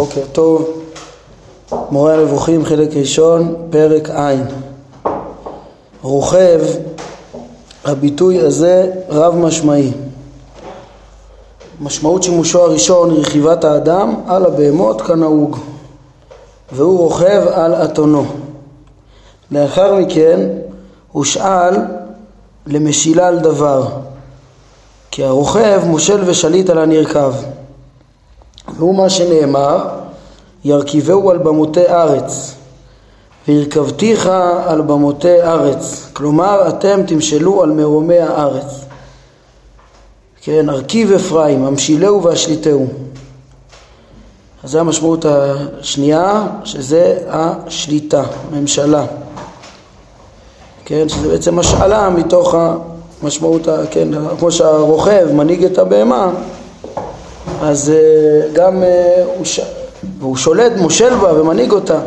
בוקר טוב, מורה הנבוכים חלק ראשון, פרק ע' רוכב, הביטוי הזה רב משמעי. משמעות שימושו הראשון היא רכיבת האדם על הבהמות כנהוג והוא רוכב על אתונו. לאחר מכן הושאל למשילה על דבר כי הרוכב מושל ושליט על הנרכב והוא מה שנאמר ירכיבהו על במותי ארץ והרכבתיך על במותי ארץ. כלומר אתם תמשלו על מרומי הארץ. כן, ארכיב אפרים, המשילהו והשליטהו. אז זו המשמעות השנייה, שזה השליטה, ממשלה. כן, שזה בעצם השאלה מתוך המשמעות, כן, כמו שהרוכב מנהיג את הבהמה, אז אה, גם אה, הוא, ש... הוא שולט, מושל בה ומנהיג אותה.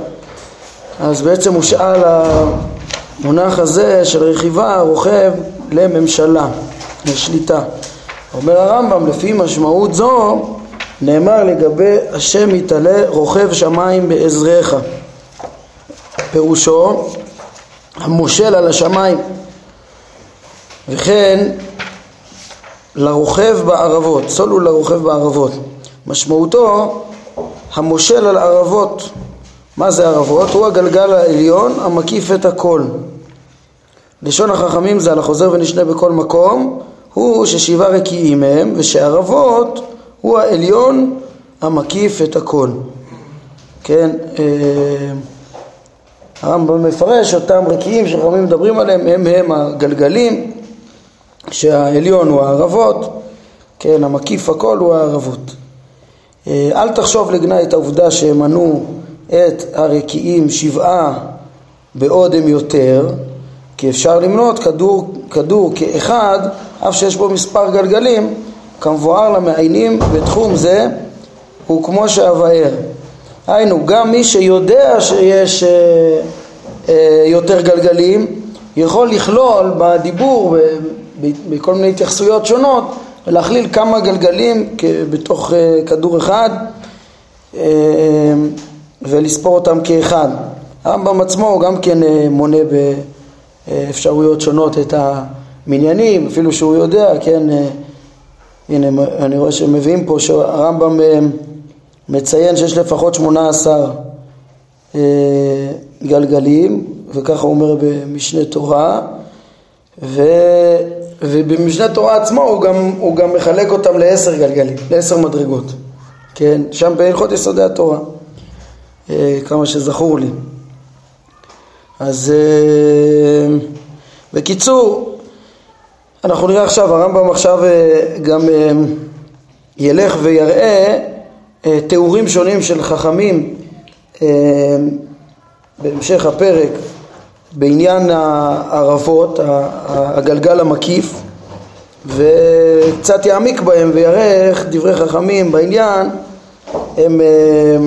אז בעצם הושאל המונח הזה של רכיבה, רוכב, לממשלה, לשליטה. אומר הרמב"ם, לפי משמעות זו, נאמר לגבי השם יתעלה רוכב שמיים בעזריך. פירושו, המושל על השמיים. וכן לרוכב בערבות, סולו לרוכב בערבות. משמעותו המושל על ערבות. מה זה ערבות? הוא הגלגל העליון המקיף את הכל. לשון החכמים זה על החוזר ונשנה בכל מקום, הוא ששבעה רקיעים הם, ושערבות הוא העליון המקיף את הכל. כן, אה, הרמב"ם מפרש אותם רקיעים שחכמים מדברים עליהם הם הם הגלגלים שהעליון הוא הערבות, כן, המקיף הכל הוא הערבות. אה, אל תחשוב לגנאי את העובדה שהם מנו את הרקיעים שבעה בעוד הם יותר, כי אפשר למנות כדור, כדור כאחד, אף שיש בו מספר גלגלים, כמבואר למעיינים בתחום זה, הוא כמו שאבאר. היינו, גם מי שיודע שיש אה, אה, יותר גלגלים, יכול לכלול בדיבור בכל מיני התייחסויות שונות ולהכליל כמה גלגלים בתוך אה, כדור אחד אה, ולספור אותם כאחד. הרמב"ם עצמו גם כן אה, מונה באפשרויות שונות את המניינים, אפילו שהוא יודע, כן, הנה אני רואה שמביאים פה שהרמב"ם מציין שיש לפחות שמונה עשר גלגלים, וככה הוא אומר במשנה תורה, ו... ובמשנה תורה עצמו הוא גם, הוא גם מחלק אותם לעשר גלגלים, לעשר מדרגות, כן, שם בהלכות יסודי התורה, אה, כמה שזכור לי. אז אה, בקיצור, אנחנו נראה עכשיו, הרמב"ם עכשיו אה, גם ילך ויראה תיאורים שונים של חכמים בהמשך הפרק בעניין הערבות, הגלגל המקיף, וקצת יעמיק בהם ויראה איך דברי חכמים בעניין הם אה,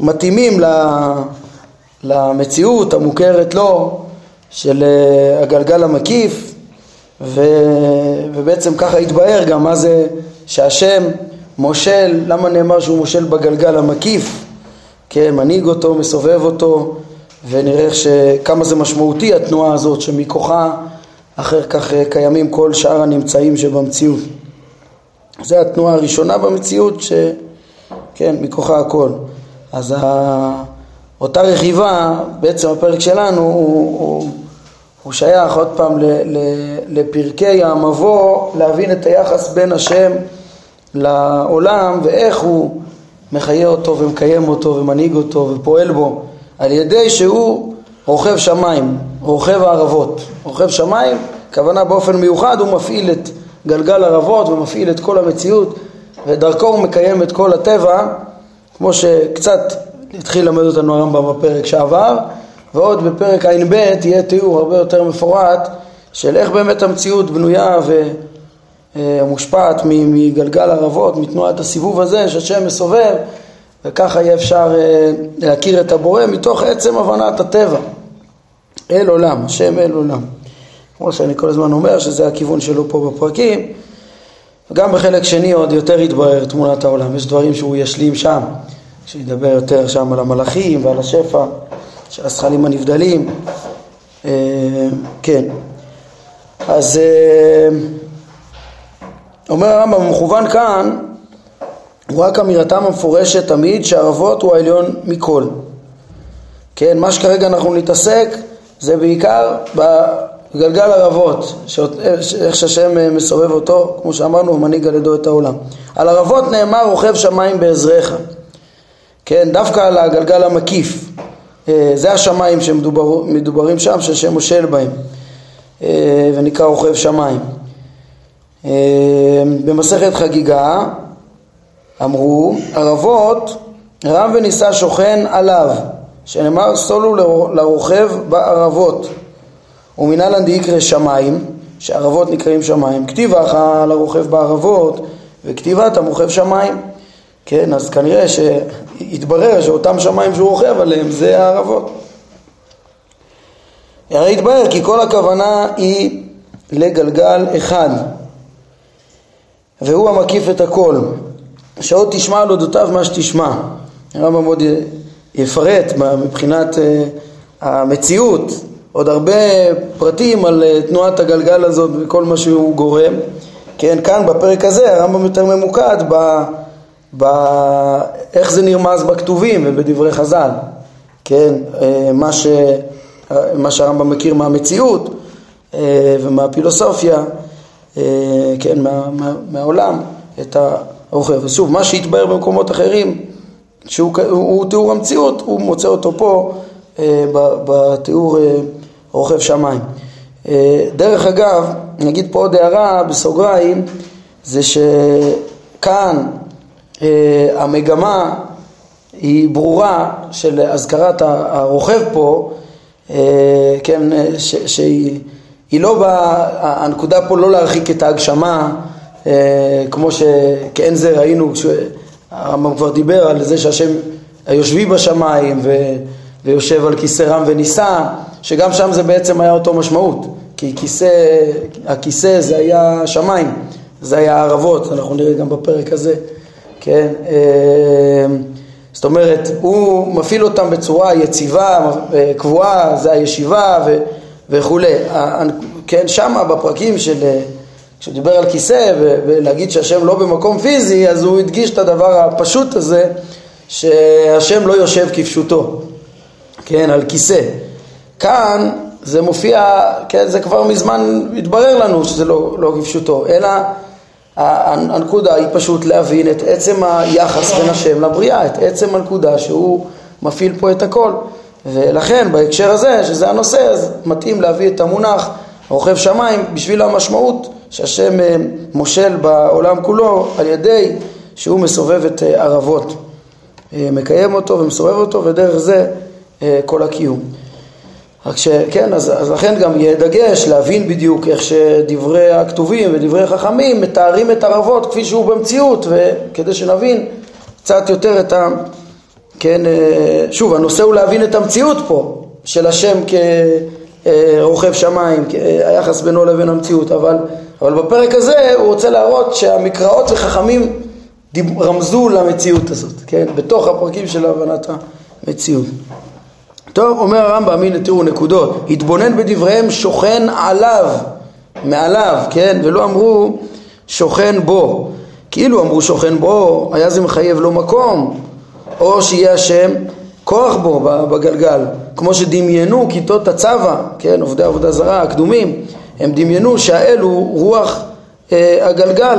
מתאימים למציאות המוכרת לו של אה, הגלגל המקיף ו, ובעצם ככה התבהר גם מה זה שהשם מושל, למה נאמר שהוא מושל בגלגל המקיף, כן, מנהיג אותו, מסובב אותו ונראה כמה זה משמעותי התנועה הזאת שמכוחה אחר כך אה, קיימים כל שאר הנמצאים שבמציאות. זו התנועה הראשונה במציאות שכן, מכוחה הכל. אז ה... אותה רכיבה, בעצם הפרק שלנו הוא, הוא, הוא שייך עוד פעם ל, ל, לפרקי המבוא להבין את היחס בין השם לעולם ואיך הוא מחיה אותו ומקיים אותו ומנהיג אותו ופועל בו על ידי שהוא רוכב שמיים, רוכב הערבות. רוכב שמיים, כוונה באופן מיוחד הוא מפעיל את גלגל ערבות ומפעיל את כל המציאות ודרכו הוא מקיים את כל הטבע כמו שקצת התחיל ללמד אותנו הרמב"ם בפרק שעבר ועוד בפרק ע"ב יהיה תיאור הרבה יותר מפורט של איך באמת המציאות בנויה ומושפעת מגלגל ערבות, מתנועת הסיבוב הזה שהשם מסובב וככה יהיה אפשר אה, להכיר את הבורא מתוך עצם הבנת הטבע. אל עולם, השם אל עולם. כמו שאני כל הזמן אומר שזה הכיוון שלו פה בפרקים. וגם בחלק שני עוד יותר יתברר תמונת העולם, יש דברים שהוא ישלים שם. שידבר יותר שם על המלאכים ועל השפע של הזכלים הנבדלים. אה, כן. אז אה, אומר הרמב"ם, מכוון כאן, הוא רק אמירתם המפורשת תמיד שהערבות הוא העליון מכל. כן, מה שכרגע אנחנו נתעסק זה בעיקר בגלגל ערבות, איך שהשם אה, מסובב אותו, כמו שאמרנו, מנהיג על ידו את העולם. על ערבות נאמר רוכב שמיים בעזריך. כן, דווקא על הגלגל המקיף. אה, זה השמיים שמדוברים שם, שהשם מושל בהם, אה, ונקרא רוכב שמיים. במסכת חגיגה אמרו, ערבות רם ונישא שוכן עליו שנאמר סולו לרוכב בערבות. ומנהלן דיקרא שמיים שערבות נקראים שמיים. כתיבך לרוכב בערבות וכתיבת המוכב שמיים. כן אז כנראה שהתברר שאותם שמיים שהוא רוכב עליהם זה הערבות. הרי התברר כי כל הכוונה היא לגלגל אחד והוא המקיף את הכל שעוד תשמע על אודותיו מה שתשמע. הרמב"ם עוד יפרט מבחינת אה, המציאות. עוד הרבה פרטים על אה, תנועת הגלגל הזאת וכל מה שהוא גורם. כן, כאן בפרק הזה הרמב"ם יותר ממוקד ב, ב... איך זה נרמז בכתובים ובדברי חז"ל. כן, אה, מה, ש... מה שהרמב"ם מכיר מהמציאות ומהפילוסופיה, כן, מה, מה, מהעולם, את הרוכב. ושוב, מה שהתבהר במקומות אחרים שהוא הוא תיאור המציאות, הוא מוצא אותו פה אה, בתיאור אה, רוכב שמיים. אה, דרך אגב, נגיד פה עוד הערה בסוגריים, זה שכאן אה, המגמה היא ברורה של אזכרת הרוכב פה, אה, כן, ש, שהיא היא לא באה, הנקודה פה לא להרחיק את ההגשמה, אה, כמו שכן זה ראינו הרמב"ם כבר דיבר על זה שהשם היושבי בשמיים ו, ויושב על כיסא רם ונישא, שגם שם זה בעצם היה אותו משמעות, כי כיסא, הכיסא זה היה שמיים, זה היה ערבות, אנחנו נראה גם בפרק הזה, כן? אה, זאת אומרת, הוא מפעיל אותם בצורה יציבה, אה, קבועה, זה הישיבה ו, וכולי. כן, שמה בפרקים של כשהוא דיבר על כיסא ולהגיד שהשם לא במקום פיזי, אז הוא הדגיש את הדבר הפשוט הזה, שהשם לא יושב כפשוטו, כן, על כיסא. כאן זה מופיע, כן, זה כבר מזמן התברר לנו שזה לא, לא כפשוטו, אלא הנקודה היא פשוט להבין את עצם היחס בין השם לבריאה, את עצם הנקודה שהוא מפעיל פה את הכל. ולכן בהקשר הזה, שזה הנושא, אז מתאים להביא את המונח רוכב שמיים בשביל המשמעות שהשם אה, מושל בעולם כולו על ידי שהוא מסובב את אה, ערבות, אה, מקיים אותו ומסובב אותו ודרך זה כל הקיום. רק שכן, אז, אז לכן גם יהיה דגש להבין בדיוק איך שדברי הכתובים ודברי חכמים מתארים את ערבות כפי שהוא במציאות וכדי שנבין קצת יותר את ה... כן, שוב, הנושא הוא להבין את המציאות פה של השם כרוכב שמיים, היחס בינו לבין המציאות, אבל אבל בפרק הזה הוא רוצה להראות שהמקראות וחכמים רמזו למציאות הזאת, כן? בתוך הפרקים של הבנת המציאות. טוב, אומר הרמב"ם, הנה תראו נקודות, התבונן בדבריהם שוכן עליו, מעליו, כן? ולא אמרו שוכן בו. כאילו אמרו שוכן בו, היה זה מחייב לו מקום, או שיהיה השם כוח בו בגלגל, כמו שדמיינו כיתות הצבא, כן? עובדי עבודה זרה, הקדומים. הם דמיינו שהאל הוא רוח אה, הגלגל.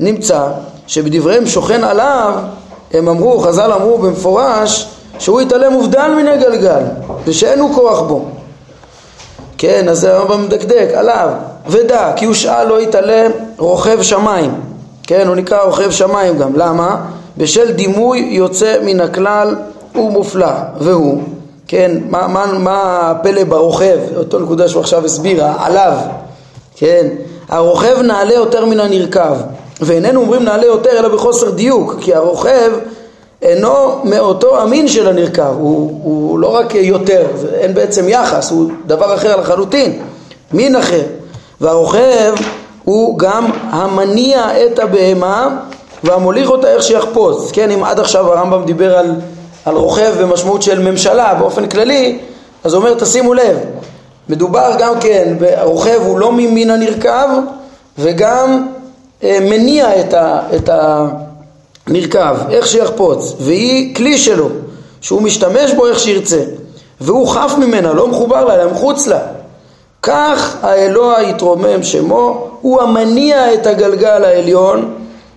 נמצא שבדבריהם שוכן עליו, הם אמרו, חז"ל אמרו במפורש, שהוא יתעלם מובדל מן הגלגל, ושאין הוא כוח בו. כן, אז הרמב"ם מדקדק, עליו, ודע, כי הוא שעה לא יתעלם רוכב שמיים. כן, הוא נקרא רוכב שמיים גם. למה? בשל דימוי יוצא מן הכלל ומופלא, והוא כן, מה, מה, מה הפלא ברוכב, אותו נקודה שהוא עכשיו הסביר, עליו, כן, הרוכב נעלה יותר מן הנרכב, ואיננו אומרים נעלה יותר אלא בחוסר דיוק, כי הרוכב אינו מאותו המין של הנרכב, הוא, הוא לא רק יותר, אין בעצם יחס, הוא דבר אחר לחלוטין, מין אחר, והרוכב הוא גם המניע את הבהמה והמוליך אותה איך שיחפוץ, כן, אם עד עכשיו הרמב"ם דיבר על, על רוכב במשמעות של ממשלה באופן כללי, אז הוא אומר תשימו לב, מדובר גם כן, הרוכב הוא לא ממין הנרכב וגם אה, מניע את, ה, את הנרכב, איך שיחפוץ, והיא כלי שלו, שהוא משתמש בו איך שירצה, והוא חף ממנה, לא מחובר לה, אלא מחוץ לה. כך האלוה יתרומם שמו, הוא המניע את הגלגל העליון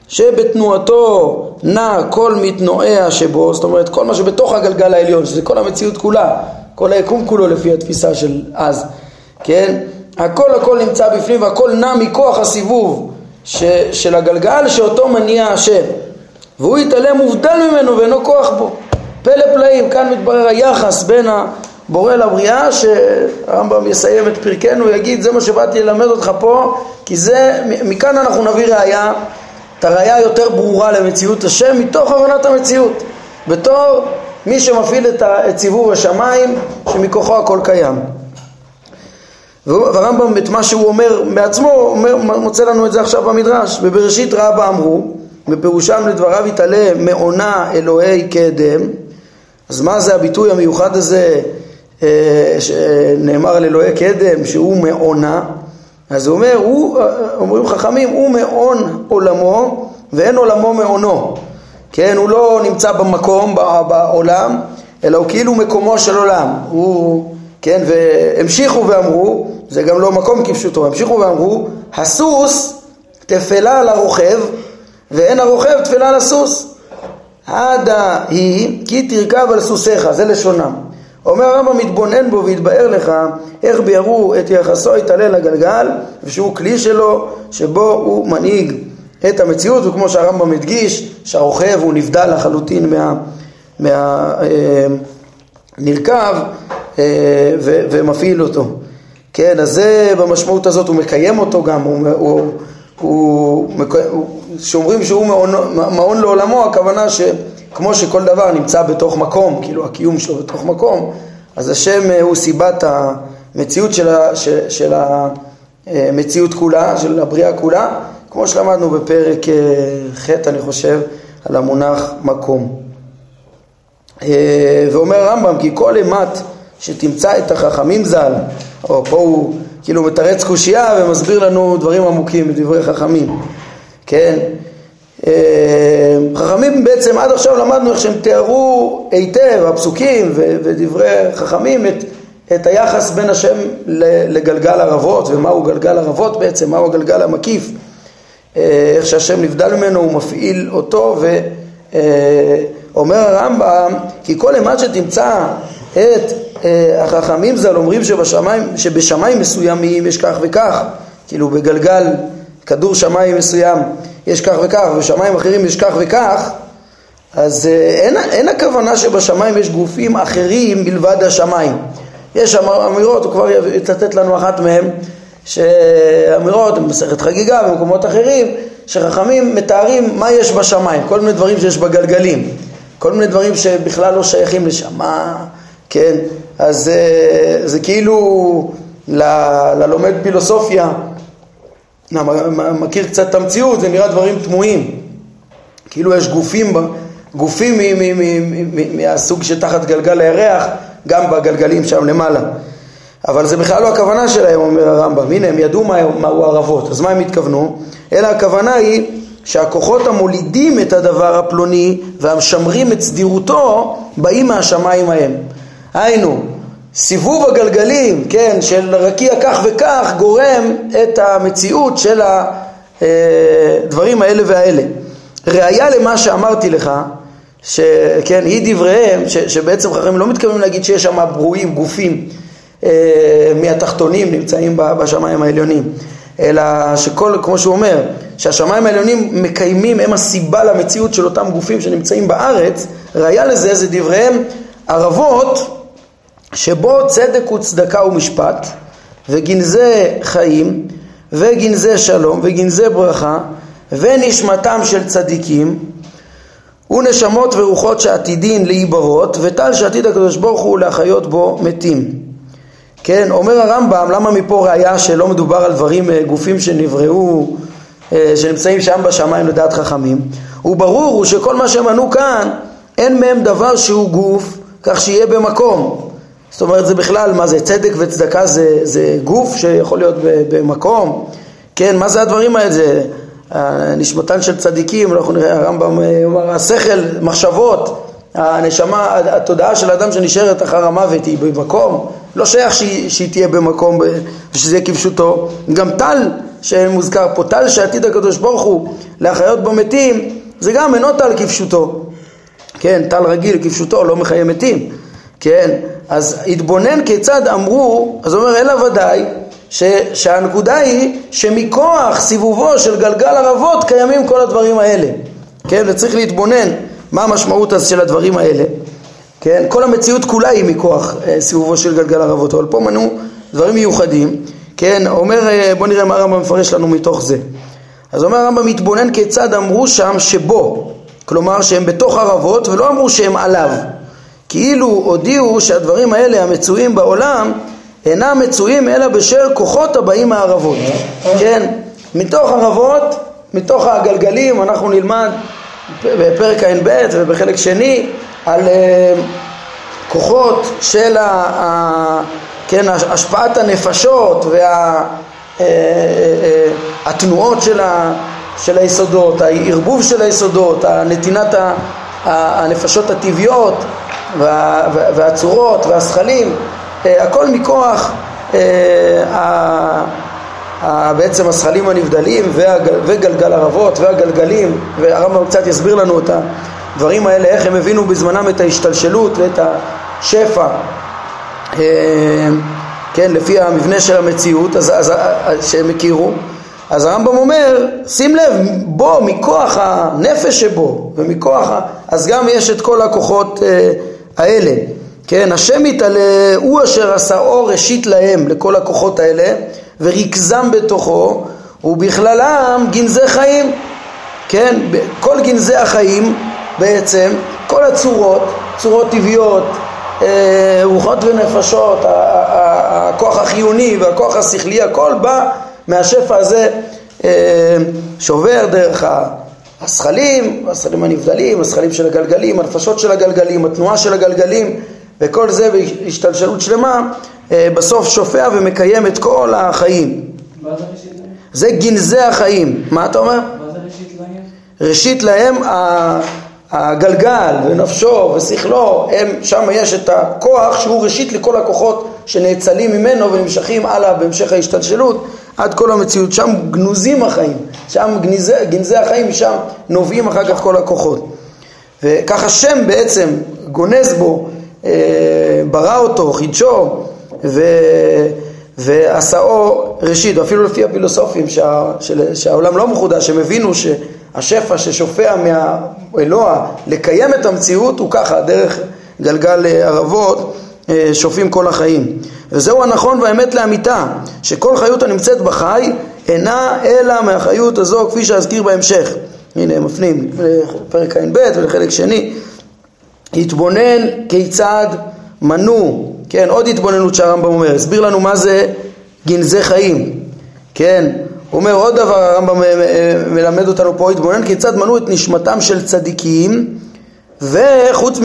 שבתנועתו נע כל מתנועיה שבו, זאת אומרת כל מה שבתוך הגלגל העליון, שזה כל המציאות כולה, כל היקום כולו לפי התפיסה של אז, כן? הכל הכל נמצא בפנים והכל נע מכוח הסיבוב ש, של הגלגל שאותו מניע השם והוא יתעלם מובדל ממנו ואינו כוח בו. פלא פלאים, כאן מתברר היחס בין הבורא לבריאה שהרמב"ם יסיים את פרקנו, יגיד זה מה שבאתי ללמד אותך פה כי זה, מכאן אנחנו נביא ראייה את הראייה היותר ברורה למציאות השם מתוך הבנת המציאות. בתור מי שמפעיל את סיבוב השמיים שמכוחו הכל קיים. והרמב"ם את מה שהוא אומר בעצמו אומר, מוצא לנו את זה עכשיו במדרש. בבראשית רבה אמרו בפירושם לדבריו יתעלה מעונה אלוהי קדם אז מה זה הביטוי המיוחד הזה אה, שנאמר על אלוהי קדם שהוא מעונה אז הוא אומר, הוא, אומרים חכמים, הוא מעון עולמו ואין עולמו מעונו. כן, הוא לא נמצא במקום, בעולם, אלא הוא כאילו מקומו של עולם. הוא, כן, והמשיכו ואמרו, זה גם לא מקום כפשוטו, המשיכו ואמרו, הסוס תפלה על הרוכב ואין הרוכב תפלה על הסוס. עדה היא כי תרכב על סוסיך, זה לשונם. אומר הרמב"ם מתבונן בו והתבאר לך איך ביארו את יחסו יתעלה לגלגל ושהוא כלי שלו שבו הוא מנהיג את המציאות וכמו שהרמב"ם הדגיש שהרוכב הוא נבדל לחלוטין מה, מה אה, אה, ו, ומפעיל אותו. כן אז זה במשמעות הזאת הוא מקיים אותו גם הוא, הוא, הוא, הוא שאומרים שהוא מעון, מעון לעולמו הכוונה ש כמו שכל דבר נמצא בתוך מקום, כאילו הקיום שלו בתוך מקום, אז השם אה, הוא סיבת המציאות של, ה, של, של המציאות כולה, של הבריאה כולה, כמו שלמדנו בפרק אה, ח' אני חושב, על המונח מקום. אה, ואומר הרמב"ם כי כל אימת שתמצא את החכמים ז"ל, או פה הוא כאילו מתרץ קושייה ומסביר לנו דברים עמוקים בדברי חכמים, כן? אה, חכמים בעצם עד עכשיו למדנו איך שהם תיארו היטב, הפסוקים ודברי חכמים את, את היחס בין השם לגלגל ערבות ומהו גלגל ערבות בעצם, מהו הגלגל המקיף, אה, איך שהשם נבדל ממנו הוא מפעיל אותו ואומר אה, הרמב"ם כי כל אימת שתמצא את החכמים ז"ל אומרים שבשמיים, שבשמיים מסוימים יש כך וכך, כאילו בגלגל כדור שמיים מסוים יש כך וכך, ובשמיים אחרים יש כך וכך, אז אה, אין, אין הכוונה שבשמיים יש גופים אחרים מלבד השמיים. יש אמירות, הוא כבר יצטט לנו אחת מהן, שאמירות במסכת חגיגה במקומות אחרים, שחכמים מתארים מה יש בשמיים, כל מיני דברים שיש בגלגלים, כל מיני דברים שבכלל לא שייכים לשם, מה, כן, אז אה, זה כאילו ל, ללומד פילוסופיה מכיר קצת את המציאות, זה נראה דברים תמוהים. כאילו יש גופים, גופים מהסוג שתחת גלגל הירח, גם בגלגלים שם למעלה. אבל זה בכלל לא הכוונה שלהם, אומר הרמב"ם. הנה, הם ידעו מהו מה ערבות, אז מה הם התכוונו? אלא הכוונה היא שהכוחות המולידים את הדבר הפלוני והמשמרים את סדירותו באים מהשמיים ההם. היינו, סיבוב הגלגלים, כן, של רקיע כך וכך, גורם את המציאות של הדברים האלה והאלה. ראיה למה שאמרתי לך, שכן, היא דבריהם, ש, שבעצם חכמים לא מתכוונים להגיד שיש שם ברואים, גופים אה, מהתחתונים נמצאים בשמיים העליונים, אלא שכל, כמו שהוא אומר, שהשמיים העליונים מקיימים, הם הסיבה למציאות של אותם גופים שנמצאים בארץ, ראיה לזה זה דבריהם ערבות שבו צדק וצדקה ומשפט, וגנזי חיים, וגנזי שלום, וגנזי ברכה, ונשמתם של צדיקים, ונשמות ורוחות שעתידין להיברות, וטל שעתיד הקדוש ברוך הוא להחיות בו מתים. כן, אומר הרמב"ם, למה מפה ראיה שלא מדובר על דברים, אה, גופים שנבראו, אה, שנמצאים שם בשמיים לדעת חכמים? וברור הוא שכל מה שמנו כאן, אין מהם דבר שהוא גוף, כך שיהיה במקום. זאת אומרת זה בכלל, מה זה צדק וצדקה זה, זה גוף שיכול להיות במקום? כן, מה זה הדברים האלה? נשמתן של צדיקים, אנחנו נראה, הרמב"ם אומר, השכל, מחשבות, הנשמה, התודעה של האדם שנשארת אחר המוות היא במקום, לא שייך שהיא, שהיא תהיה במקום ושזה יהיה כפשוטו. גם טל שמוזכר פה, טל שעתיד הקדוש ברוך הוא להחיות במתים, זה גם אינו טל כפשוטו. כן, טל רגיל כפשוטו, לא מחיי מתים. כן, אז התבונן כיצד אמרו, אז אומר אלא ודאי ש, שהנקודה היא שמכוח סיבובו של גלגל ערבות קיימים כל הדברים האלה. כן, וצריך להתבונן מה המשמעות אז של הדברים האלה. כן, כל המציאות כולה היא מכוח אה, סיבובו של גלגל ערבות, אבל פה מנו דברים מיוחדים. כן, אומר, אה, בוא נראה מה הרמב"ם מפרש לנו מתוך זה. אז אומר הרמב"ם מתבונן כיצד אמרו שם שבו, כלומר שהם בתוך ערבות ולא אמרו שהם עליו. כאילו הודיעו שהדברים האלה המצויים בעולם אינם מצויים אלא בשל כוחות הבאים מהערבות. כן, מתוך ערבות, מתוך הגלגלים אנחנו נלמד בפרק ע"ב ובחלק שני על uh, כוחות של ה, ה, כן, השפעת הנפשות והתנועות אה, אה, של, ה, של היסודות, הערבוב של היסודות, נתינת הנפשות הטבעיות והצורות והזכלים, הכל מכוח בעצם הזכלים הנבדלים וגלגל ערבות והגלגלים והרמב"ם קצת יסביר לנו את הדברים האלה, איך הם הבינו בזמנם את ההשתלשלות ואת השפע כן, לפי המבנה של המציאות אז, אז, שהם הכירו אז הרמב"ם אומר, שים לב, בו, מכוח הנפש שבו ומכוח. אז גם יש את כל הכוחות אה, האלה. כן, השם יתעלה הוא אשר עשה אור ראשית להם, לכל הכוחות האלה וריכזם בתוכו ובכללם גנזי חיים. כן, כל גנזי החיים בעצם, כל הצורות, צורות טבעיות, אה, רוחות ונפשות, הכוח החיוני והכוח השכלי, הכל בא מהשפע הזה אה, שעובר דרך הזכלים, הזכלים הנבדלים, הזכלים של הגלגלים, הנפשות של הגלגלים, התנועה של הגלגלים וכל זה בהשתלשלות שלמה אה, בסוף שופע ומקיים את כל החיים. מה זה ראשית להם? זה גנזי החיים. מה אתה אומר? מה זה ראשית להם? ראשית להם הגלגל ונפשו ושכלו, הם, שם יש את הכוח שהוא ראשית לכל הכוחות שנאצלים ממנו ונמשכים הלאה בהמשך ההשתלשלות עד כל המציאות, שם גנוזים החיים, שם גנזי, גנזי החיים, משם נובעים אחר כך כל הכוחות. וככה שם בעצם גונז בו, אה, ברא אותו, חידשו ו... ועשאו ראשית, אפילו לפי הפילוסופים שה, של, שהעולם לא מחודש, הם הבינו ש... השפע ששופע מהאלוה לקיים את המציאות הוא ככה, דרך גלגל אה, ערבות אה, שופעים כל החיים. וזהו הנכון והאמת לאמיתה, שכל חיות הנמצאת בחי אינה אלא מהחיות הזו כפי שאזכיר בהמשך. הנה הם מפנים לפרק ע"ב ולחלק שני. התבונן כיצד מנו, כן, עוד התבוננות שהרמב"ם אומר, הסביר לנו מה זה גנזי חיים, כן, הוא אומר עוד דבר, הרמב"ם אה, אה, מלמד אותנו פה, התבונן כיצד מנעו את נשמתם של צדיקים וחוץ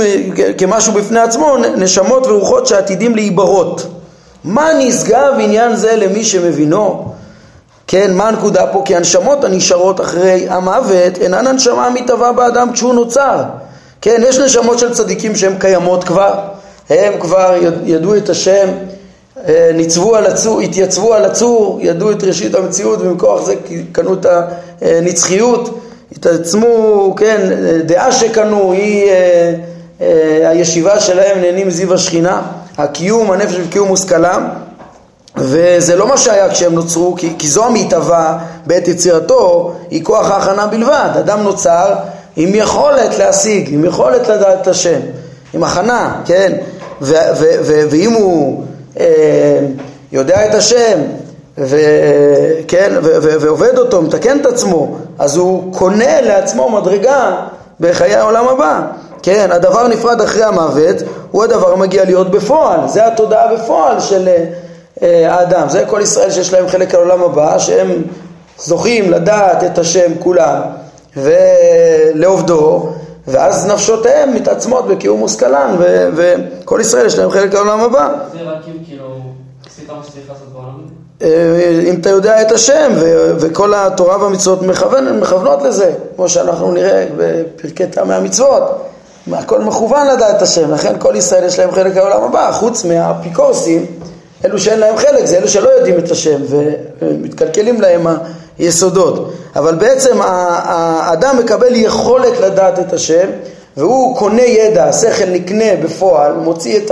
כמשהו בפני עצמו, נשמות ורוחות שעתידים להיברות. מה נשגב עניין זה למי שמבינו? כן, מה הנקודה פה? כי הנשמות הנשארות אחרי המוות אינן הנשמה המתהווה באדם כשהוא נוצר. כן, יש נשמות של צדיקים שהן קיימות כבר, הם כבר ידעו את השם אה, ניצבו על הצור, התייצבו על הצור, ידעו את ראשית המציאות ומכוח זה קנו את הנצחיות, התעצמו, כן, דעה שקנו היא אה, אה, הישיבה שלהם נהנים זיו השכינה, הקיום, הנפש וקיום מושכלם וזה לא מה שהיה כשהם נוצרו, כי, כי זו המתהווה בעת יצירתו, היא כוח ההכנה בלבד. אדם נוצר עם יכולת להשיג, עם יכולת לדעת את השם, עם הכנה, כן? ואם הוא אה, יודע את השם, וכן, ועובד אותו, מתקן את עצמו, אז הוא קונה לעצמו מדרגה בחיי העולם הבא. כן, הדבר נפרד אחרי המוות הוא הדבר המגיע להיות בפועל, זה התודעה בפועל של אה, האדם, זה כל ישראל שיש להם חלק על העולם הבא, שהם זוכים לדעת את השם כולם, ולעובדו, ואז נפשותיהם מתעצמות בקיום מושכלן, וכל ישראל יש להם חלק לעולם הבא. זה רק אם כאילו, סליחה מה שצריך לעשות בעולם אה, אם אתה יודע את השם, וכל התורה והמצוות מכוון, מכוונות לזה, כמו שאנחנו נראה בפרקי טעמי המצוות. הכל מכוון לדעת השם, לכן כל ישראל יש להם חלק לעולם הבא, חוץ מהאפיקורסים, אלו שאין להם חלק, זה אלו שלא יודעים את השם ומתקלקלים להם היסודות. אבל בעצם האדם מקבל יכולת לדעת את השם, והוא קונה ידע, השכל נקנה בפועל, מוציא את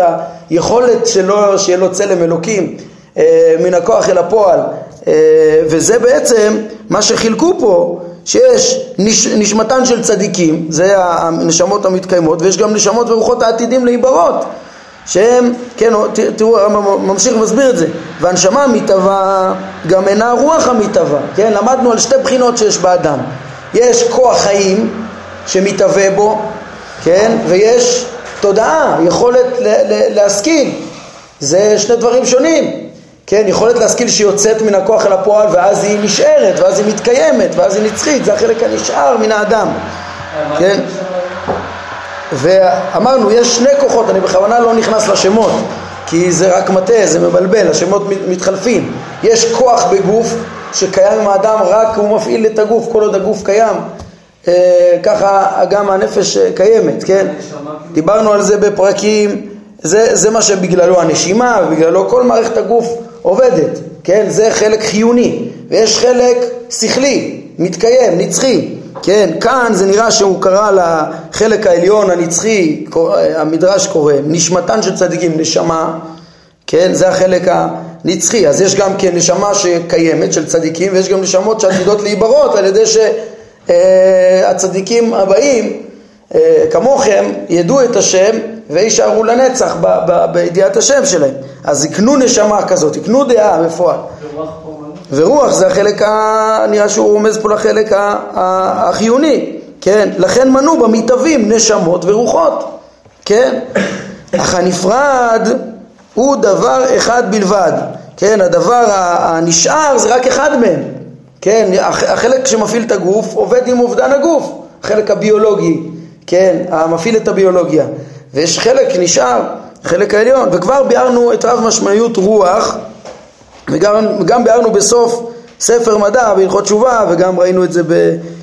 היכולת שלו, שיהיה לו צלם אלוקים אה, מן הכוח אל הפועל, אה, וזה בעצם מה שחילקו פה, שיש נש, נשמתן של צדיקים, זה הנשמות המתקיימות, ויש גם נשמות ורוחות העתידים להיברות, שהם, כן, תראו, ממשיך ומסביר את זה, והנשמה המתהווה גם אינה הרוח המתהווה, כן, למדנו על שתי בחינות שיש באדם, יש כוח חיים שמתהווה בו, כן, ויש תודעה, יכולת להשכיל, זה שני דברים שונים, כן, יכולת להשכיל שיוצאת מן הכוח אל הפועל ואז היא נשארת, ואז היא מתקיימת, ואז היא נצחית, זה החלק הנשאר מן האדם, כן? ואמרנו, יש שני כוחות, אני בכוונה לא נכנס לשמות, כי זה רק מטה, זה מבלבל, השמות מתחלפים. יש כוח בגוף שקיים עם האדם, רק הוא מפעיל את הגוף כל עוד הגוף קיים. אה, ככה גם הנפש קיימת, כן? דיברנו על זה בפרקים, זה, זה מה שבגללו הנשימה ובגללו כל מערכת הגוף עובדת, כן? זה חלק חיוני, ויש חלק שכלי, מתקיים, נצחי, כן? כאן זה נראה שהוא קרא לחלק העליון הנצחי, המדרש קורא, נשמתן של צדיקים, נשמה, כן? זה החלק הנצחי, אז יש גם כן נשמה שקיימת של צדיקים, ויש גם נשמות שעתידות להיברות על ידי שהצדיקים הבאים אה, כמוכם ידעו את השם ויישארו לנצח ב- ב- בידיעת השם שלהם. אז יקנו נשמה כזאת, יקנו דעה בפועל. ורוח זה החלק, ה... נראה שהוא רומז פה לחלק ה... החיוני, כן? לכן מנו במתהווים נשמות ורוחות, כן? אך הנפרד הוא דבר אחד בלבד, כן? הדבר הנשאר זה רק אחד מהם, כן? החלק שמפעיל את הגוף עובד עם אובדן הגוף, החלק הביולוגי, כן? המפעיל את הביולוגיה. ויש חלק נשאר, חלק העליון, וכבר ביארנו את רב משמעיות רוח, וגם ביארנו בסוף ספר מדע בהלכות תשובה, וגם ראינו את זה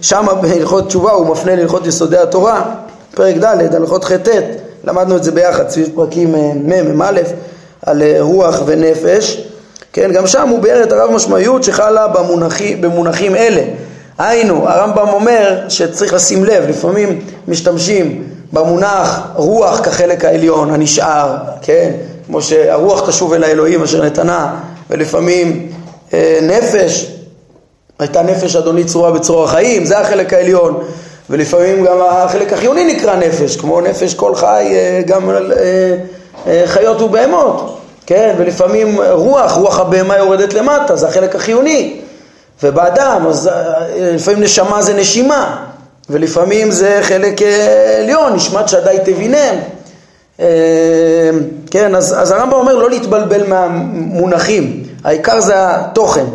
שמה בהלכות תשובה, הוא מפנה להלכות יסודי התורה, פרק ד', הלכות ח'-ט', למדנו את זה ביחד, סביב פרקים אה, מ', מ', על אה, רוח ונפש, כן, גם שם הוא ביאר את הרב משמעיות שחלה במונחים, במונחים אלה. היינו, הרמב"ם אומר שצריך לשים לב, לפעמים משתמשים במונח רוח כחלק העליון הנשאר, כן? כמו שהרוח תשוב אל האלוהים אשר נתנה, ולפעמים אה, נפש, הייתה נפש אדוני צרורה בצרור החיים, זה החלק העליון, ולפעמים גם החלק החיוני נקרא נפש, כמו נפש כל חי, אה, גם אה, אה, חיות ובהמות, כן? ולפעמים רוח, רוח הבהמה יורדת למטה, זה החלק החיוני, ובאדם, אז אה, לפעמים נשמה זה נשימה, ולפעמים זה חלק אה, עליון, נשמת שדי תבינם. אה, כן, אז, אז הרמב"ם אומר לא להתבלבל מהמונחים, העיקר זה התוכן.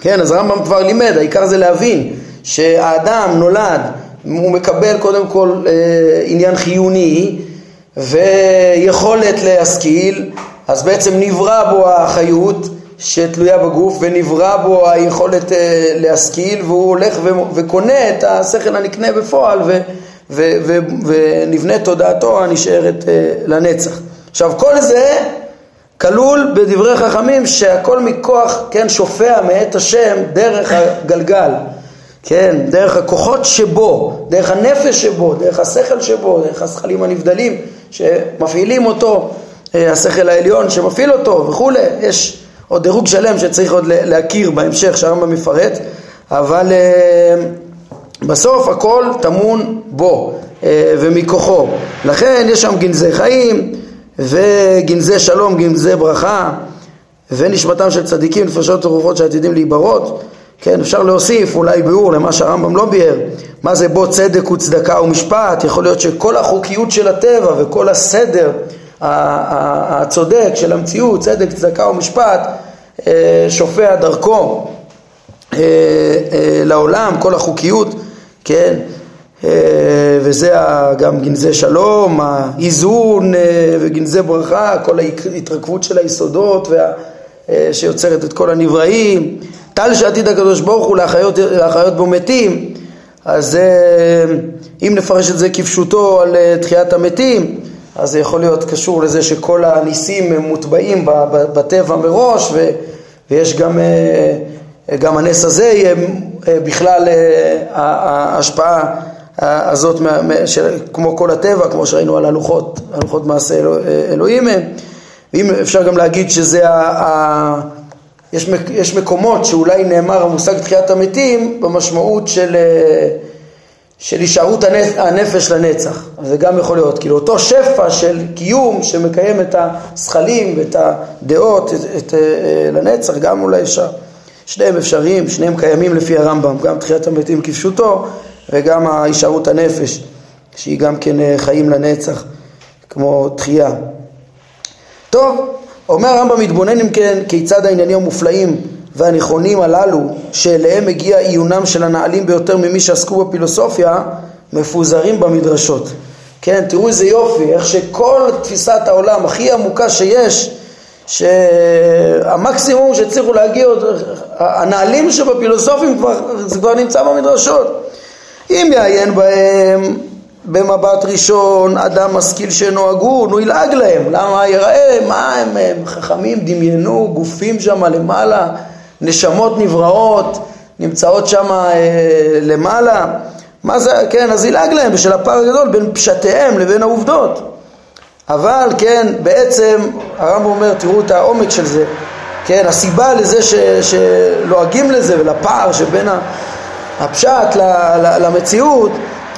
כן, אז הרמב"ם כבר לימד, העיקר זה להבין שהאדם נולד, הוא מקבל קודם כל אה, עניין חיוני ויכולת להשכיל, אז בעצם נברא בו החיות, שתלויה בגוף ונברא בו היכולת אה, להשכיל והוא הולך וקונה את השכל הנקנה בפועל ו, ו, ו, ונבנה תודעתו הנשארת אה, לנצח. עכשיו כל זה כלול בדברי חכמים שהכל מכוח, כן, שופע מאת השם דרך הגלגל, כן, דרך הכוחות שבו, דרך הנפש שבו, דרך השכל שבו, דרך השכלים הנבדלים שמפעילים אותו, אה, השכל העליון שמפעיל אותו וכולי, יש עוד דירוג שלם שצריך עוד להכיר בהמשך שהרמב"ם מפרט, אבל אה, בסוף הכל טמון בו אה, ומכוחו. לכן יש שם גנזי חיים וגנזי שלום, גנזי ברכה ונשמתם של צדיקים, נפשות ורוחות שעתידים להיברות. כן, אפשר להוסיף אולי ביאור למה שהרמב"ם לא ביאר, מה זה בו צדק וצדקה ומשפט, יכול להיות שכל החוקיות של הטבע וכל הסדר הצודק של המציאות, צדק, צדקה ומשפט, שופע דרכו אה, אה, לעולם, כל החוקיות, כן, אה, וזה גם גנזי שלום, האיזון אה, וגנזי ברכה, כל ההתרכבות של היסודות וה, אה, שיוצרת את כל הנבראים, טל שעתיד הקדוש ברוך הוא להחיות, להחיות בו מתים, אז אם נפרש את זה כפשוטו על תחיית המתים, אז זה יכול להיות קשור לזה שכל הניסים הם מוטבעים בטבע מראש ו, ויש גם, גם הנס הזה יהיה בכלל ההשפעה הזאת, של, כמו כל הטבע, כמו שראינו על הלוחות, הלוחות מעשה אלוה, אלוהים הם, ואם אפשר גם להגיד שזה, ה, ה, יש, יש מקומות שאולי נאמר המושג תחיית המתים במשמעות של, של הישארות הנפש לנצח, זה גם יכול להיות, כאילו אותו שפע של קיום שמקיים את הזכלים ואת הדעות את, את, לנצח, גם אולי אפשר, שניהם אפשריים, שניהם קיימים לפי הרמב"ם, גם תחיית המתים כפשוטו וגם הישארות הנפש, שהיא גם כן אה, חיים לנצח, כמו תחייה. טוב, אומר הרמב"ם מתבונן אם כן כיצד העניינים המופלאים והנכונים הללו שאליהם מגיע עיונם של הנעלים ביותר ממי שעסקו בפילוסופיה מפוזרים במדרשות. כן, תראו איזה יופי, איך שכל תפיסת העולם הכי עמוקה שיש, שהמקסימום שהצליחו להגיע, הנעלים שבפילוסופים כבר, זה כבר נמצא במדרשות. אם יעיין בהם במבט ראשון אדם משכיל שאינו הגון, הוא ילעג להם. למה יראה? מה הם, הם חכמים, דמיינו גופים שם למעלה, נשמות נבראות, נמצאות שם אה, למעלה. מה זה, כן, אז ילעג להם בשל הפער הגדול בין פשטיהם לבין העובדות. אבל כן, בעצם הרמב"ם אומר, תראו את העומק של זה, כן, הסיבה לזה ש, שלועגים לזה ולפער שבין. הפשט למציאות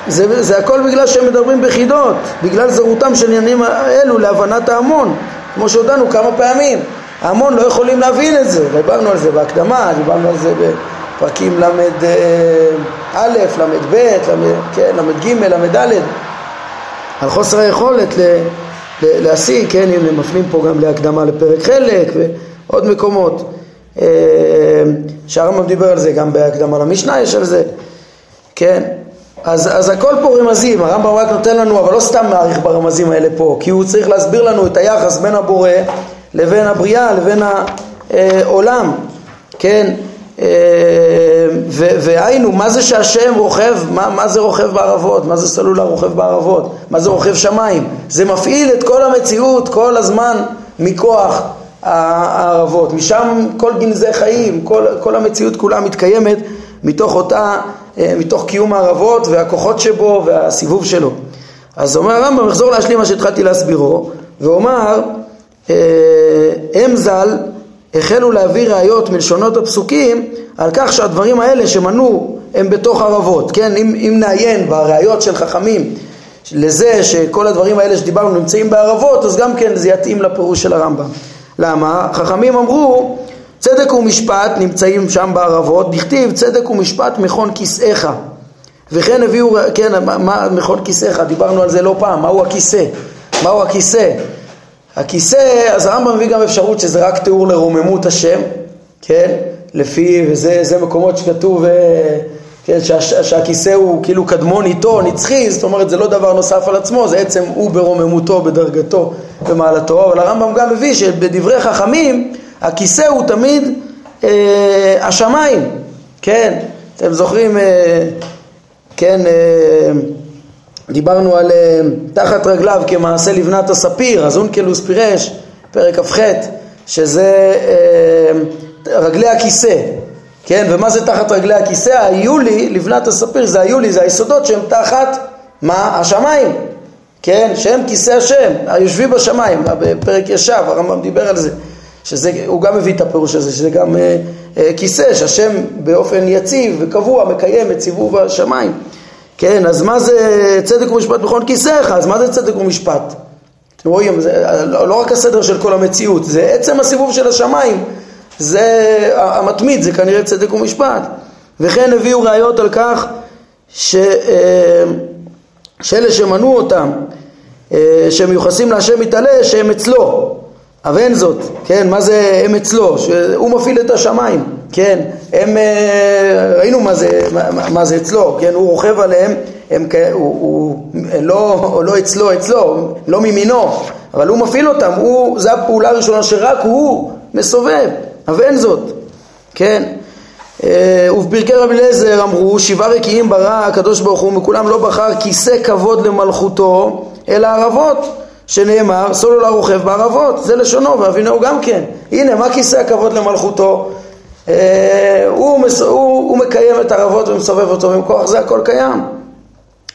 זה, זה הכל בגלל שהם מדברים בחידות, בגלל זרותם של עניינים האלו להבנת ההמון, כמו שהודענו כמה פעמים. ההמון לא יכולים להבין את זה, דיברנו על זה בהקדמה, דיברנו על זה בפרקים ל"א, ל"ב, כן, ל"ג, ל"ד, על חוסר היכולת ל, ל, להשיג, כן, הנה מפנים פה גם להקדמה לפרק חלק ועוד מקומות. אה, שהרמב"ם דיבר על זה, גם בהקדמה למשנה יש על זה, כן? אז, אז הכל פה רמזים, הרמב"ם רק נותן לנו, אבל לא סתם מעריך ברמזים האלה פה, כי הוא צריך להסביר לנו את היחס בין הבורא לבין הבריאה, לבין העולם, כן? אה, והיינו, מה זה שהשם רוכב, מה, מה זה רוכב בערבות, מה זה סלולה רוכב בערבות, מה זה רוכב שמיים, זה מפעיל את כל המציאות כל הזמן מכוח הערבות, משם כל גנזי חיים, כל, כל המציאות כולה מתקיימת מתוך אותה, אה, מתוך קיום הערבות והכוחות שבו והסיבוב שלו. אז אומר הרמב"ם, אחזור להשלים מה שהתחלתי להסבירו, ואומר, הם ז"ל החלו להביא ראיות מלשונות הפסוקים על כך שהדברים האלה שמנו הם בתוך ערבות, כן, אם, אם נעיין בראיות של חכמים לזה שכל הדברים האלה שדיברנו נמצאים בערבות, אז גם כן זה יתאים לפירוש של הרמב"ם. למה? חכמים אמרו צדק ומשפט נמצאים שם בערבות, דכתיב צדק ומשפט מכון כיסאיך וכן הביאו, כן, מה מכון כיסאיך? דיברנו על זה לא פעם, מהו הכיסא? מהו הכיסא? הכיסא, אז הרמב"ם מביא גם אפשרות שזה רק תיאור לרוממות השם, כן? לפי, וזה מקומות שכתוב, אה, כן, שה, שהכיסא הוא כאילו קדמון איתו, נצחי, זאת אומרת זה לא דבר נוסף על עצמו, זה עצם הוא ברוממותו, בדרגתו, במעלתו, אבל הרמב"ם גם מביא שבדברי חכמים הכיסא הוא תמיד אה, השמיים, כן, אתם זוכרים, אה, כן, אה, דיברנו על אה, תחת רגליו כמעשה לבנת הספיר, אז אונקלוס פירש, פרק כ"ח, שזה אה, רגלי הכיסא, כן, ומה זה תחת רגלי הכיסא? היולי, לבנת הספיר, זה היולי, זה היסודות שהם תחת, מה? השמיים, כן, שהם כיסא השם, היושבים בשמיים, בפרק ישב, הרמב"ם דיבר על זה, שזה, הוא גם מביא את הפירוש הזה, שזה גם אה, אה, כיסא, שהשם באופן יציב וקבוע מקיים את סיבוב השמיים, כן, אז מה זה צדק ומשפט בכל כיסאיך, אז מה זה צדק ומשפט? אתם רואים, זה לא, לא רק הסדר של כל המציאות, זה עצם הסיבוב של השמיים, זה המתמיד, זה כנראה צדק ומשפט. וכן הביאו ראיות על כך ש... אה, שאלה שמנעו אותם, אה, שמיוחסים להשם מתעלה, שהם אצלו. אבל אין זאת, כן, מה זה הם אצלו? שהוא מפעיל את השמיים, כן, הם, אה, ראינו מה זה, מה, מה זה אצלו, כן, הוא רוכב עליהם, הם, הוא, הוא לא, לא אצלו, אצלו, לא מימינו, אבל הוא מפעיל אותם, הוא, זו הפעולה הראשונה שרק הוא מסובב, אבל אין זאת, כן, אה, ובפרקי רבי אליעזר אמרו שבעה רקיעים ברא הקדוש ברוך הוא מכולם לא בחר כיסא כבוד למלכותו אלא ערבות שנאמר סולו רוכב בערבות זה לשונו ואבינהו גם כן הנה מה כיסא הכבוד למלכותו הוא, מס, הוא, הוא מקיים את הערבות ומסובב אותו ומכוח זה הכל קיים.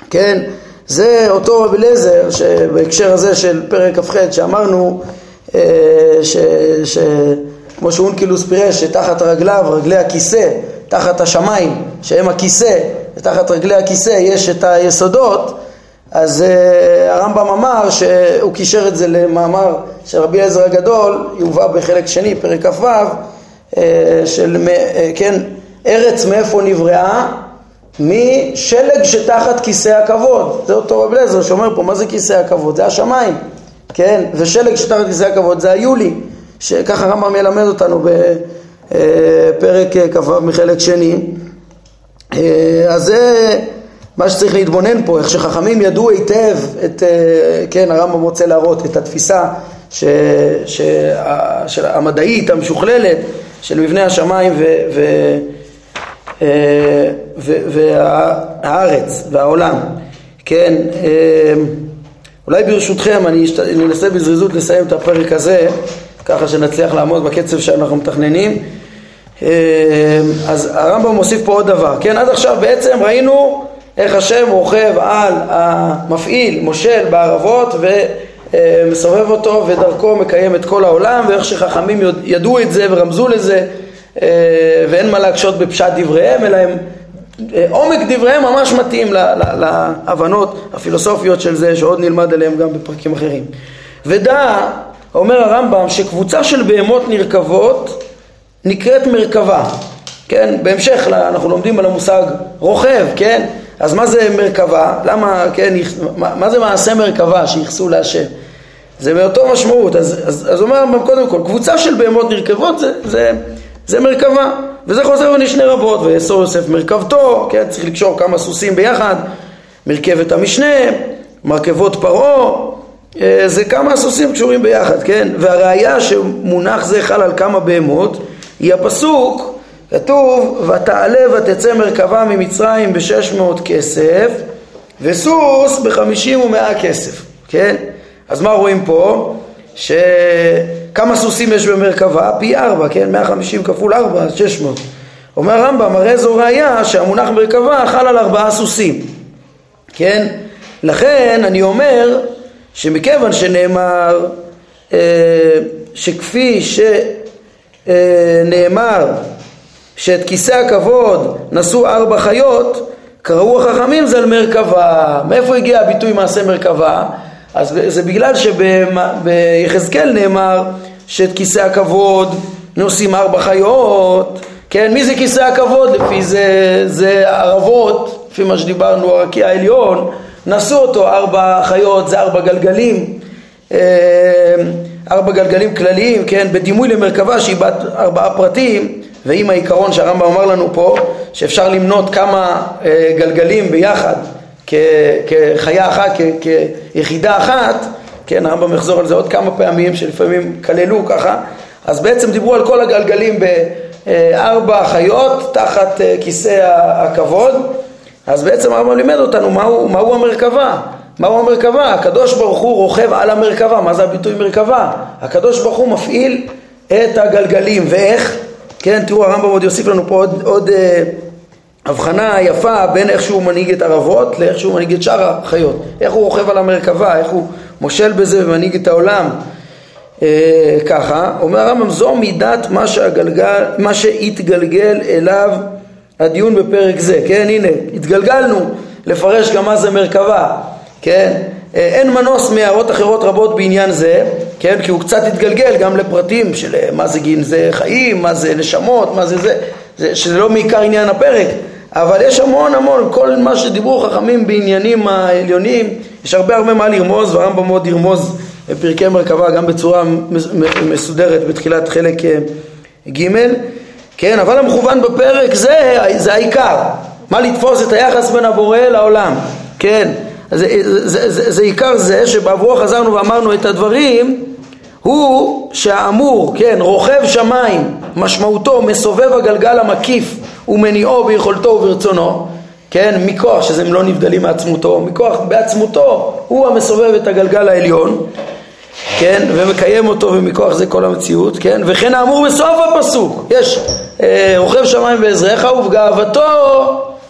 כן? זה אותו רבי אליעזר שבהקשר הזה של פרק כ"ח שאמרנו אה, ש... ש כמו שאונקילוס פירש שתחת רגליו, רגלי הכיסא, תחת השמיים, שהם הכיסא, ותחת רגלי הכיסא יש את היסודות, אז uh, הרמב"ם אמר שהוא קישר את זה למאמר של רבי אליעזר הגדול, יובא בחלק שני, פרק כ"ו, של, uh, כן, ארץ מאיפה נבראה? משלג שתחת כיסא הכבוד. זה אותו רבי אליעזר שאומר פה, מה זה כיסא הכבוד? זה השמיים, כן? ושלג שתחת כיסא הכבוד זה היולי. שככה הרמב"ם מלמד אותנו בפרק כ"ו מחלק שני. אה, אז זה מה שצריך להתבונן פה, איך שחכמים ידעו היטב את, אה, כן, הרמב"ם רוצה להראות את התפיסה ש, ש, המדעית המשוכללת של מבנה השמיים ו, ו, אה, ו, והארץ והעולם, כן, אולי ברשותכם אני אנסה בזריזות לסיים את הפרק הזה ככה שנצליח לעמוד בקצב שאנחנו מתכננים. אה, אז הרמב"ם מוסיף פה עוד דבר, כן? עד עכשיו בעצם ראינו איך השם רוכב על המפעיל, מושל בערבות ומסובב אותו ודרכו מקיים את כל העולם ואיך שחכמים ידעו את זה ורמזו לזה אה, ואין מה להקשות בפשט דבריהם אלא הם אה, עומק דבריהם ממש מתאים להבנות הפילוסופיות של זה שעוד נלמד עליהם גם בפרקים אחרים. ודע אומר הרמב"ם שקבוצה של בהמות נרכבות נקראת מרכבה, כן? בהמשך אנחנו לומדים על המושג רוכב, כן? אז מה זה מרכבה? למה, כן, מה, מה זה מעשה מרכבה שיחסו להשם? זה מאותו משמעות, אז, אז, אז אומר הרמב"ם קודם כל, קבוצה של בהמות נרכבות זה, זה, זה מרכבה, וזה חוזר בנשנה רבות, ויאסור יוסף מרכבתו, כן, צריך לקשור כמה סוסים ביחד, מרכבת המשנה, מרכבות פרעה, אה, זה כמה סוסים קשורים ביחד, כן? והראיה שמונח זה חל על כמה בהמות היא הפסוק, כתוב ותעלה ותצא מרכבה ממצרים בשש מאות כסף וסוס בחמישים ומאה כסף, כן? אז מה רואים פה? שכמה סוסים יש במרכבה? פי ארבע, כן? מאה חמישים כפול ארבע, שש מאות. אומר הרמב"ם, הרי זו ראיה שהמונח מרכבה חל על ארבעה סוסים, כן? לכן אני אומר שמכיוון שנאמר אה, שכפי שנאמר שאת כיסא הכבוד נשאו ארבע חיות, קראו החכמים זה על מרכבה. מאיפה הגיע הביטוי מעשה מרכבה? אז זה בגלל שביחזקאל נאמר שאת כיסא הכבוד נושאים ארבע חיות, כן, מי זה כיסא הכבוד? לפי זה, זה ערבות, לפי מה שדיברנו, הרקיע העליון, נשאו אותו ארבע חיות, זה ארבע גלגלים, אה, ארבע גלגלים כלליים, כן, בדימוי למרכבה שהיא בת ארבעה פרטים, ועם העיקרון שהרמב"ם אמר לנו פה, שאפשר למנות כמה אה, גלגלים ביחד כחיה אחת, כיחידה אחת, כן, הרמב"ם יחזור על זה עוד כמה פעמים שלפעמים כללו ככה, אז בעצם דיברו על כל הגלגלים בארבע חיות תחת אה, כיסא הכבוד אז בעצם הרמב"ם לימד אותנו מהו, מהו המרכבה. מהו המרכבה? הקדוש ברוך הוא רוכב על המרכבה. מה זה הביטוי מרכבה? הקדוש ברוך הוא מפעיל את הגלגלים. ואיך? כן, תראו, הרמב"ם עוד יוסיף לנו פה עוד, עוד אה, הבחנה יפה בין איך שהוא מנהיג את ערבות לאיך שהוא מנהיג את שאר החיות. איך הוא רוכב על המרכבה, איך הוא מושל בזה ומנהיג את העולם. אה, ככה, אומר הרמב"ם, זו מידת מה, שהגלגל, מה שהתגלגל אליו הדיון בפרק זה, כן, הנה, התגלגלנו לפרש גם מה זה מרכבה, כן, אה, אין מנוס מהערות אחרות רבות בעניין זה, כן, כי הוא קצת התגלגל גם לפרטים של אה, מה זה גנזי חיים, מה זה נשמות, מה זה זה, זה שזה לא מעיקר עניין הפרק, אבל יש המון המון, כל מה שדיברו חכמים בעניינים העליונים, יש הרבה הרבה מה לרמוז, והרמב"ם מאוד ירמוז בפרקי מרכבה גם בצורה מסודרת בתחילת חלק אה, ג' כן, אבל המכוון בפרק זה, זה העיקר. מה לתפוס את היחס בין הבורא לעולם, כן? זה, זה, זה, זה, זה עיקר זה שבעבורו חזרנו ואמרנו את הדברים הוא שהאמור, כן, רוכב שמיים, משמעותו מסובב הגלגל המקיף ומניעו ביכולתו וברצונו, כן, מכוח שזה הם לא נבדלים מעצמותו, מכוח בעצמותו הוא המסובב את הגלגל העליון, כן, ומקיים אותו ומכוח זה כל המציאות, כן, וכן האמור בסוף הפסוק, יש אה, רוכב שמיים בעזריך ובגאוותו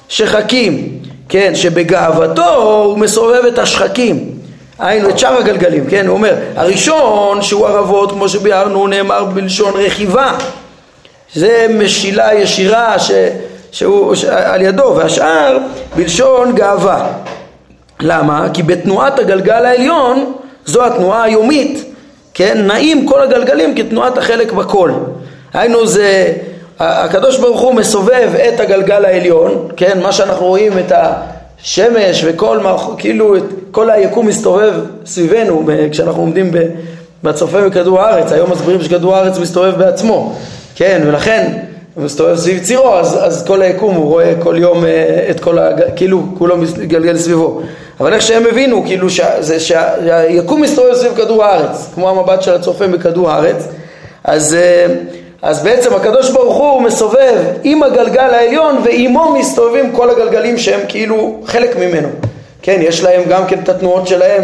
שחקים, כן, שבגאוותו הוא מסובב את השחקים, היינו את שאר הגלגלים, כן, הוא אומר, הראשון שהוא ערבות, כמו שביארנו, נאמר בלשון רכיבה, זה משילה ישירה ש, שהוא ש, על ידו, והשאר בלשון גאווה. למה? כי בתנועת הגלגל העליון, זו התנועה היומית, כן, נעים כל הגלגלים כתנועת החלק בכל. היינו זה הקדוש ברוך הוא מסובב את הגלגל העליון, כן, מה שאנחנו רואים את השמש וכל, כאילו את כל היקום מסתובב סביבנו כשאנחנו עומדים בצופה בכדור הארץ, היום מסבירים שכדור הארץ מסתובב בעצמו, כן, ולכן הוא מסתובב סביב צירו, אז, אז כל היקום הוא רואה כל יום אה, את כל, הג... כאילו כולו מתגלגל סביבו, אבל איך שהם הבינו, כאילו שזה, שהיקום מסתובב סביב כדור הארץ, כמו המבט של הצופה בכדור הארץ, אז אה, אז בעצם הקדוש ברוך הוא מסובב עם הגלגל העליון ועימו מסתובבים כל הגלגלים שהם כאילו חלק ממנו. כן, יש להם גם כן את התנועות שלהם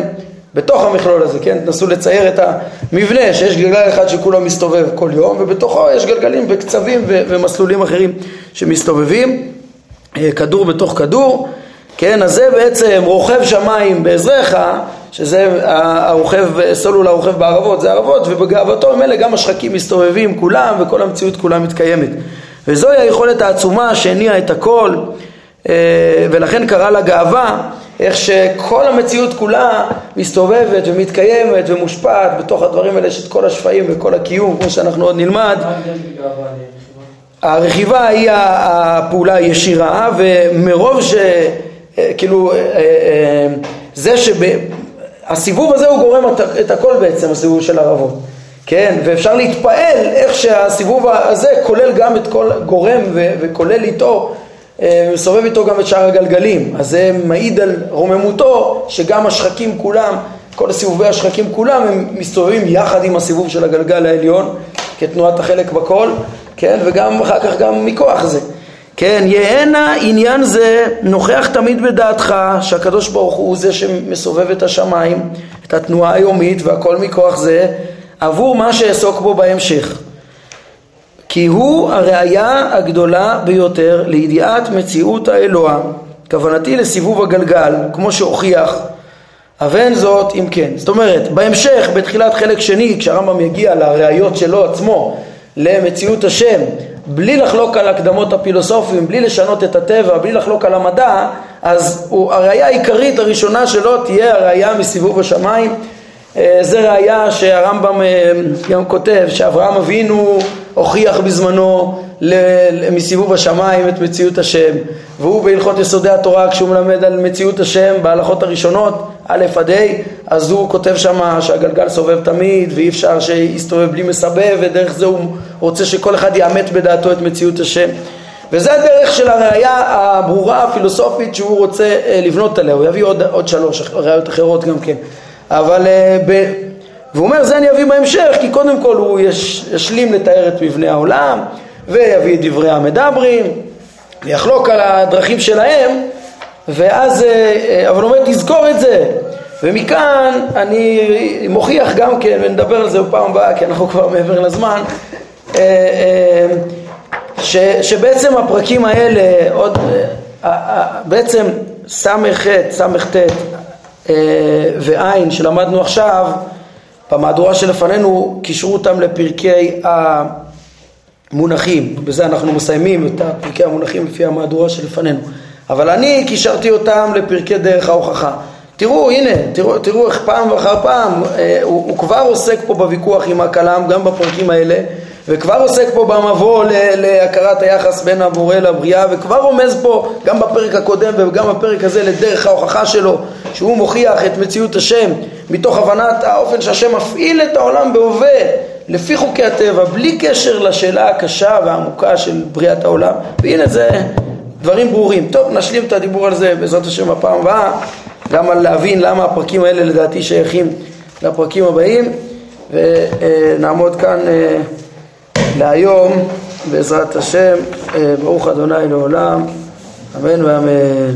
בתוך המכלול הזה, כן? תנסו לצייר את המבנה שיש גלגל אחד שכולו מסתובב כל יום ובתוכו יש גלגלים וקצבים ומסלולים אחרים שמסתובבים, אה, כדור בתוך כדור, כן? אז זה בעצם רוכב שמיים בעזריך שזה הרוכב, סולול הרוכב בערבות, זה ערבות, ובגאוותו אלה גם השחקים מסתובבים כולם וכל המציאות כולה מתקיימת. וזוהי היכולת העצומה שהניעה את הכל, אה, ולכן קרא לה גאווה, איך שכל המציאות כולה מסתובבת ומתקיימת ומושפעת בתוך הדברים האלה של כל השפעים וכל הקיום, כמו שאנחנו עוד נלמד. הרכיבה היא הפעולה הישירה, ומרוב ש... אה, כאילו, אה, זה שב... הסיבוב הזה הוא גורם את הכל בעצם, הסיבוב של הרבות, כן? ואפשר להתפעל איך שהסיבוב הזה כולל גם את כל גורם וכולל איתו, אה, מסובב איתו גם את שאר הגלגלים. אז זה מעיד על רוממותו שגם השחקים כולם, כל סיבובי השחקים כולם הם מסתובבים יחד עם הסיבוב של הגלגל העליון כתנועת החלק בכל, כן? וגם אחר כך גם מכוח זה. כן, יהנה עניין זה נוכח תמיד בדעתך שהקדוש ברוך הוא זה שמסובב את השמיים, את התנועה היומית והכל מכוח זה, עבור מה שאעסוק בו בהמשך. כי הוא הראייה הגדולה ביותר לידיעת מציאות האלוה, כוונתי לסיבוב הגלגל, כמו שהוכיח, אבן זאת אם כן. זאת אומרת, בהמשך, בתחילת חלק שני, כשהרמב"ם יגיע לראיות שלו עצמו, למציאות השם, בלי לחלוק על הקדמות הפילוסופיים, בלי לשנות את הטבע, בלי לחלוק על המדע, אז הוא, הראייה העיקרית הראשונה שלו תהיה הראייה מסיבוב השמיים. אה, זה ראייה שהרמב"ם אה, גם כותב שאברהם אבינו הוכיח בזמנו מסיבוב השמיים את מציאות השם והוא בהלכות יסודי התורה כשהוא מלמד על מציאות השם בהלכות הראשונות א' עד ה' אז הוא כותב שם שהגלגל סובב תמיד ואי אפשר שיסתובב בלי מסבב ודרך זה הוא רוצה שכל אחד יאמת בדעתו את מציאות השם. וזה הדרך של הראייה הברורה הפילוסופית שהוא רוצה אה, לבנות עליה. הוא יביא עוד, עוד שלוש ראיות אחרות גם כן. אבל אה, ב... והוא אומר זה אני אביא בהמשך כי קודם כל הוא יש, ישלים לתאר את מבנה העולם ויביא את דברי המדברים ויחלוק על הדרכים שלהם ואז, אה, אבל הוא אומר תזכור את זה ומכאן אני מוכיח גם כן ונדבר על זה בפעם הבאה כי אנחנו כבר מעבר לזמן ש, שבעצם הפרקים האלה עוד בעצם ס"ח, ס"ט ועין שלמדנו עכשיו במהדורה שלפנינו קישרו אותם לפרקי המונחים, בזה אנחנו מסיימים את פרקי המונחים לפי המהדורה שלפנינו, אבל אני קישרתי אותם לפרקי דרך ההוכחה. תראו, הנה, תראו, תראו איך פעם אחר פעם אה, הוא, הוא כבר עוסק פה בוויכוח עם הכלם, גם בפרקים האלה, וכבר עוסק פה במבוא להכרת היחס בין הבורא לבריאה, וכבר רומז פה, גם בפרק הקודם וגם בפרק הזה, לדרך ההוכחה שלו, שהוא מוכיח את מציאות השם מתוך הבנת האופן שהשם מפעיל את העולם בהווה לפי חוקי הטבע, בלי קשר לשאלה הקשה והעמוקה של בריאת העולם, והנה זה דברים ברורים. טוב, נשלים את הדיבור על זה בעזרת השם בפעם הבאה, גם על להבין למה הפרקים האלה לדעתי שייכים לפרקים הבאים, ונעמוד כאן אה, להיום בעזרת השם, אה, ברוך אדוני לעולם, אמן ואמן.